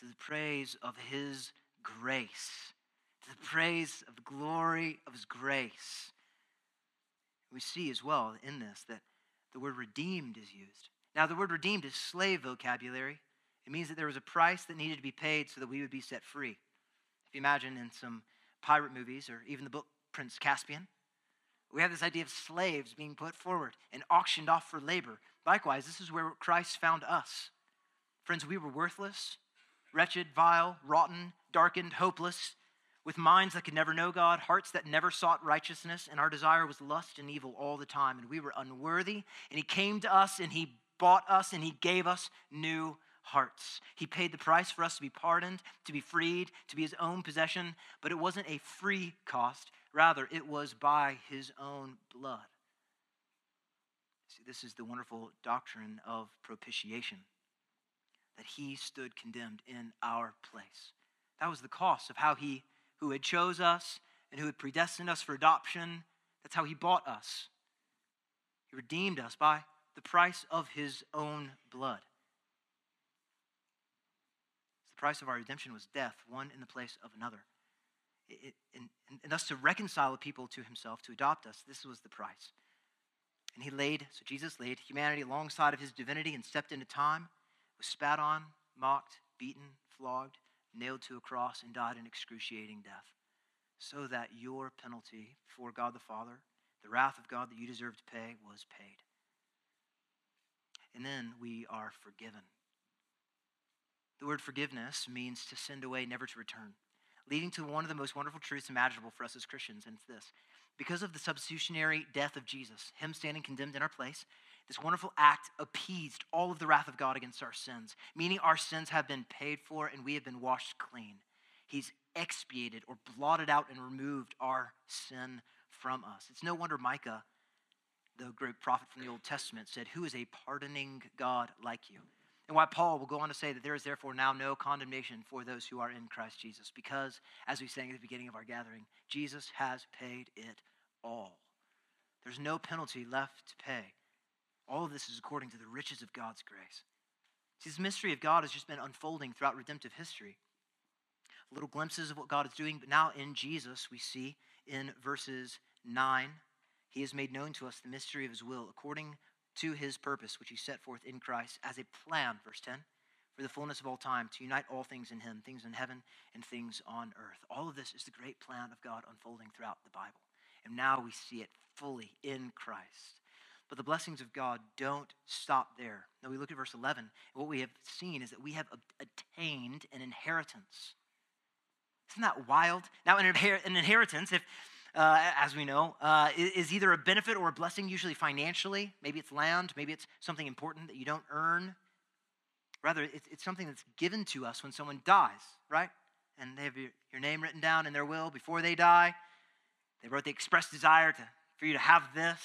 To the praise of his grace, to the praise of the glory of his grace. We see as well in this that the word redeemed is used. Now, the word redeemed is slave vocabulary. It means that there was a price that needed to be paid so that we would be set free. If you imagine in some pirate movies or even the book Prince Caspian, we have this idea of slaves being put forward and auctioned off for labor. Likewise, this is where Christ found us. Friends, we were worthless, wretched, vile, rotten, darkened, hopeless, with minds that could never know God, hearts that never sought righteousness, and our desire was lust and evil all the time. And we were unworthy, and He came to us and He bought us and He gave us new hearts. He paid the price for us to be pardoned, to be freed, to be His own possession, but it wasn't a free cost. Rather, it was by His own blood. See, this is the wonderful doctrine of propitiation that he stood condemned in our place. That was the cost of how he, who had chose us and who had predestined us for adoption, that's how he bought us. He redeemed us by the price of his own blood. The price of our redemption was death, one in the place of another. It, it, and, and thus to reconcile the people to himself, to adopt us, this was the price. And he laid, so Jesus laid humanity alongside of his divinity and stepped into time, was spat on, mocked, beaten, flogged, nailed to a cross, and died an excruciating death. So that your penalty for God the Father, the wrath of God that you deserve to pay, was paid. And then we are forgiven. The word forgiveness means to send away, never to return, leading to one of the most wonderful truths imaginable for us as Christians, and it's this because of the substitutionary death of Jesus, him standing condemned in our place, this wonderful act appeased all of the wrath of God against our sins, meaning our sins have been paid for and we have been washed clean. He's expiated or blotted out and removed our sin from us. It's no wonder Micah, the great prophet from the Old Testament, said, Who is a pardoning God like you? And why Paul will go on to say that there is therefore now no condemnation for those who are in Christ Jesus, because, as we sang at the beginning of our gathering, Jesus has paid it all. There's no penalty left to pay. All of this is according to the riches of God's grace. See, this mystery of God has just been unfolding throughout redemptive history. Little glimpses of what God is doing, but now in Jesus, we see in verses 9, He has made known to us the mystery of His will according to his purpose, which he set forth in Christ as a plan, verse 10, for the fullness of all time, to unite all things in him, things in heaven and things on earth. All of this is the great plan of God unfolding throughout the Bible. And now we see it fully in Christ. But the blessings of God don't stop there. Now we look at verse 11, and what we have seen is that we have attained an inheritance. Isn't that wild? Now, an, inheritance, if uh, as we know, uh, is either a benefit or a blessing, usually financially. Maybe it's land, maybe it's something important that you don't earn. Rather, it's, something that's given to us when someone dies, right? And they have your, your name written down in their will before they die. They wrote the express desire to, for you to have this.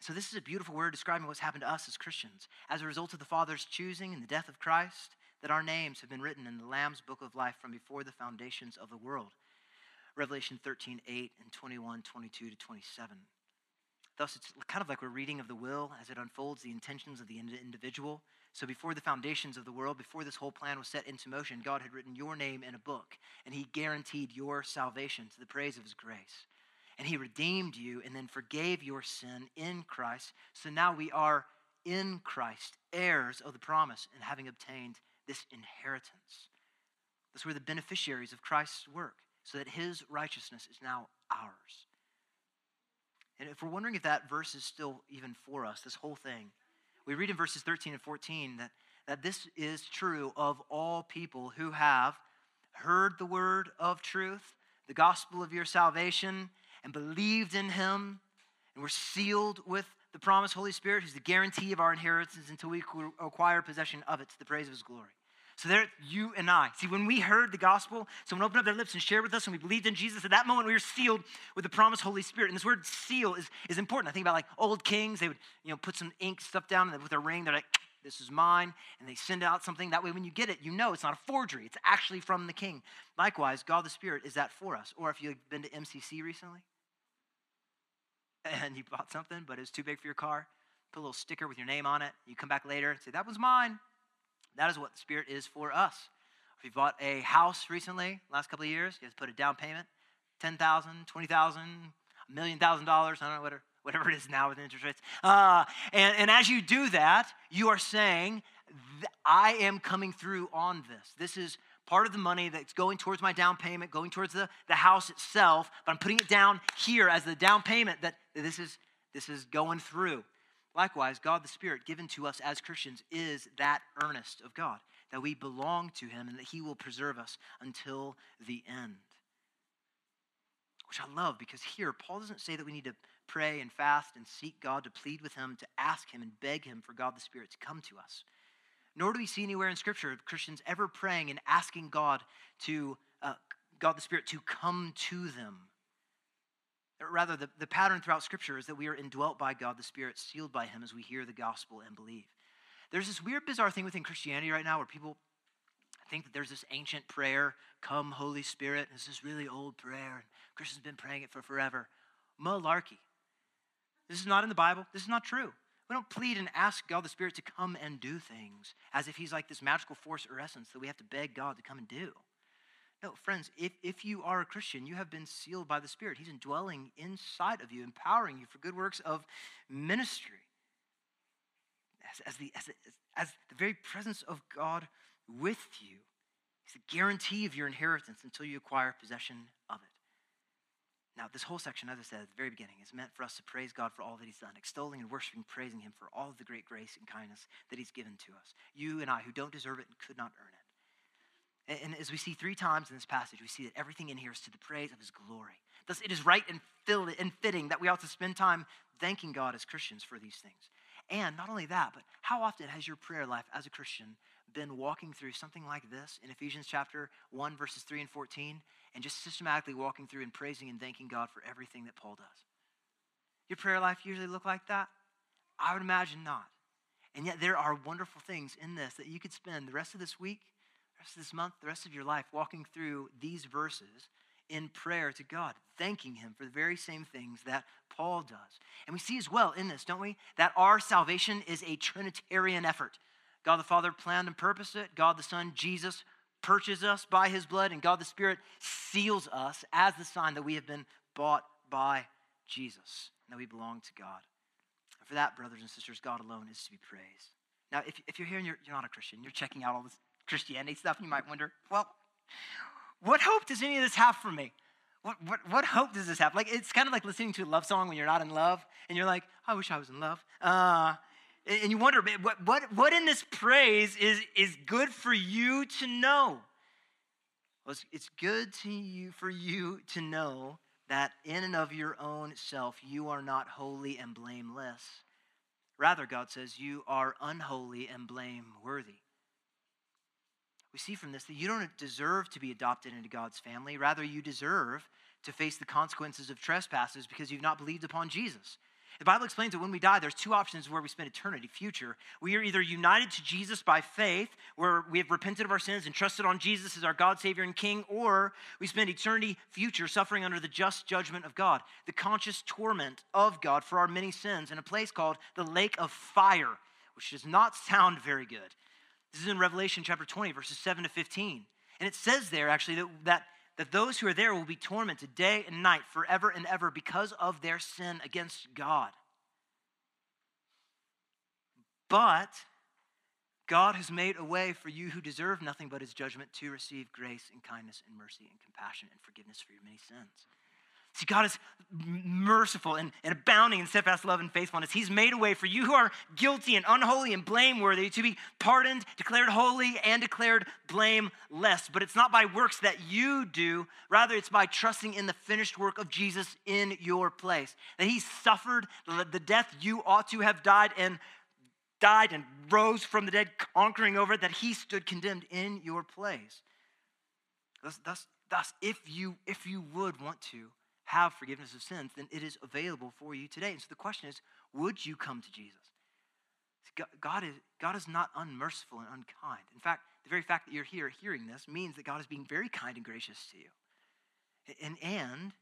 So, this is a beautiful word describing what's happened to us as Christians. As a result of the Father's choosing and the death of Christ, that our names have been written in the Lamb's book of life from before the foundations of the world. Revelation 13, 8, and 21, 22 to 27. Thus, it's kind of like we're reading of the will as it unfolds the intentions of the individual. So, before the foundations of the world, before this whole plan was set into motion, God had written your name in a book, and He guaranteed your salvation to the praise of His grace. And He redeemed you and then forgave your sin in Christ. So now we are in Christ, heirs of the promise, and having obtained this inheritance. Thus, we're the beneficiaries of Christ's work so that his righteousness is now ours. And if we're wondering if that verse is still even for us, this whole thing, we read in verses 13 and 14 that, that this is true of all people who have heard the word of truth, the gospel of your salvation, and believed in him, and were sealed with the promised Holy Spirit, who's the guarantee of our inheritance until we acquire possession of it to the praise of his glory. So there, you and I. See, when we heard the gospel, someone opened up their lips and shared with us, and we believed in Jesus. At that moment, we were sealed with the promised Holy Spirit. And this word "seal" is, is important. I think about like old kings; they would, you know, put some ink stuff down with a ring. They're like, "This is mine," and they send out something. That way, when you get it, you know it's not a forgery. It's actually from the King. Likewise, God the Spirit is that for us. Or if you've been to MCC recently, and you bought something, but it was too big for your car, put a little sticker with your name on it. You come back later and say, "That was mine." That is what the Spirit is for us. If you bought a house recently, last couple of years, you have to put a down payment, 10000 20000 a million thousand dollars, I don't know, whatever, whatever it is now with interest rates. Uh, and, and as you do that, you are saying, I am coming through on this. This is part of the money that's going towards my down payment, going towards the, the house itself, but I'm putting it down here as the down payment that this is, this is going through. Likewise, God the Spirit given to us as Christians is that earnest of God, that we belong to Him and that He will preserve us until the end. Which I love because here, Paul doesn't say that we need to pray and fast and seek God to plead with Him, to ask Him and beg Him for God the Spirit to come to us. Nor do we see anywhere in Scripture of Christians ever praying and asking God to, uh, God the Spirit to come to them Rather, the, the pattern throughout Scripture is that we are indwelt by God, the Spirit, sealed by Him as we hear the gospel and believe. There's this weird, bizarre thing within Christianity right now where people think that there's this ancient prayer, Come, Holy Spirit. It's this really old prayer, and Christians have been praying it for forever. Malarkey. This is not in the Bible. This is not true. We don't plead and ask God the Spirit to come and do things as if He's like this magical force or essence that we have to beg God to come and do. No, friends, if, if you are a Christian, you have been sealed by the Spirit. He's indwelling inside of you, empowering you for good works of ministry. As, as, the, as, as the very presence of God with you. He's a guarantee of your inheritance until you acquire possession of it. Now, this whole section, as I said at the very beginning, is meant for us to praise God for all that He's done, extolling and worshiping, praising Him for all of the great grace and kindness that He's given to us. You and I, who don't deserve it and could not earn it. And as we see three times in this passage, we see that everything in here is to the praise of his glory. Thus, it is right and, and fitting that we ought to spend time thanking God as Christians for these things. And not only that, but how often has your prayer life as a Christian been walking through something like this in Ephesians chapter 1, verses 3 and 14, and just systematically walking through and praising and thanking God for everything that Paul does? Your prayer life usually look like that? I would imagine not. And yet there are wonderful things in this that you could spend the rest of this week rest of this month, the rest of your life, walking through these verses in prayer to God, thanking Him for the very same things that Paul does. And we see as well in this, don't we, that our salvation is a Trinitarian effort. God the Father planned and purposed it, God the Son, Jesus, purchased us by His blood, and God the Spirit seals us as the sign that we have been bought by Jesus and that we belong to God. For that, brothers and sisters, God alone is to be praised. Now, if, if you're here and you're, you're not a Christian, you're checking out all this Christianity stuff, you might wonder, well, what hope does any of this have for me? What, what, what hope does this have? Like, it's kind of like listening to a love song when you're not in love, and you're like, I wish I was in love. Uh, and you wonder, what, what, what in this praise is, is good for you to know? Well, it's, it's good to you for you to know that in and of your own self, you are not holy and blameless. Rather, God says, you are unholy and blameworthy. We see from this that you don't deserve to be adopted into God's family. Rather, you deserve to face the consequences of trespasses because you've not believed upon Jesus. The Bible explains that when we die, there's two options where we spend eternity future. We are either united to Jesus by faith, where we have repented of our sins and trusted on Jesus as our God, Savior, and King, or we spend eternity future suffering under the just judgment of God, the conscious torment of God for our many sins in a place called the lake of fire, which does not sound very good. This is in Revelation chapter 20, verses 7 to 15. And it says there actually that, that that those who are there will be tormented day and night forever and ever because of their sin against God. But God has made a way for you who deserve nothing but his judgment to receive grace and kindness and mercy and compassion and forgiveness for your many sins. See, God is merciful and, and abounding in steadfast love and faithfulness. He's made a way for you who are guilty and unholy and blameworthy to be pardoned, declared holy, and declared blameless. But it's not by works that you do, rather, it's by trusting in the finished work of Jesus in your place. That He suffered the death you ought to have died and died and rose from the dead, conquering over it, that He stood condemned in your place. Thus, thus, thus if, you, if you would want to, have forgiveness of sins, then it is available for you today. And so the question is would you come to Jesus? God is, God is not unmerciful and unkind. In fact, the very fact that you're here hearing this means that God is being very kind and gracious to you. And, and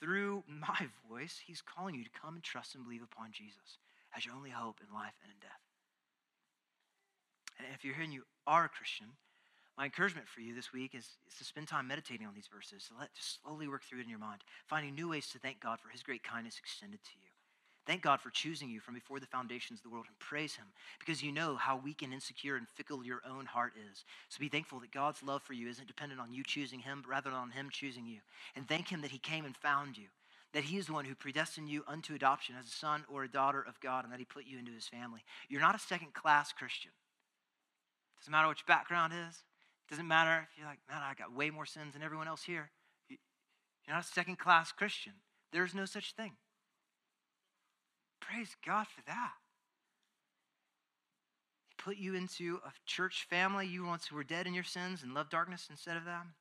through my voice, He's calling you to come and trust and believe upon Jesus as your only hope in life and in death. And if you're here and you are a Christian, my encouragement for you this week is, is to spend time meditating on these verses. So let just slowly work through it in your mind, finding new ways to thank God for his great kindness extended to you. Thank God for choosing you from before the foundations of the world and praise Him because you know how weak and insecure and fickle your own heart is. So be thankful that God's love for you isn't dependent on you choosing Him, but rather on Him choosing you. And thank Him that He came and found you, that He is the one who predestined you unto adoption as a son or a daughter of God, and that He put you into His family. You're not a second class Christian. Doesn't matter what your background is, doesn't matter if you're like, man, I got way more sins than everyone else here. You're not a second class Christian. There's no such thing. Praise God for that. He put you into a church family. You once were dead in your sins and loved darkness instead of them.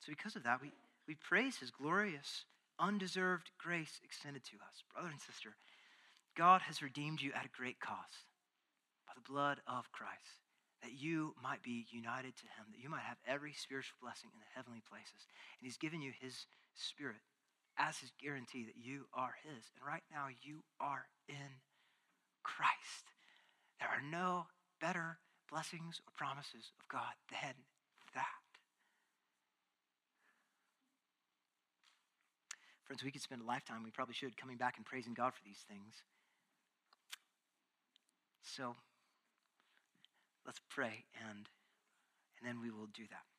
So, because of that, we, we praise his glorious, undeserved grace extended to us. Brother and sister, God has redeemed you at a great cost by the blood of Christ that you might be united to him, that you might have every spiritual blessing in the heavenly places. And he's given you his spirit as his guarantee that you are his. And right now, you are in Christ. There are no better blessings or promises of God than that. Friends, we could spend a lifetime, we probably should, coming back and praising God for these things. So, Let's pray and, and then we will do that.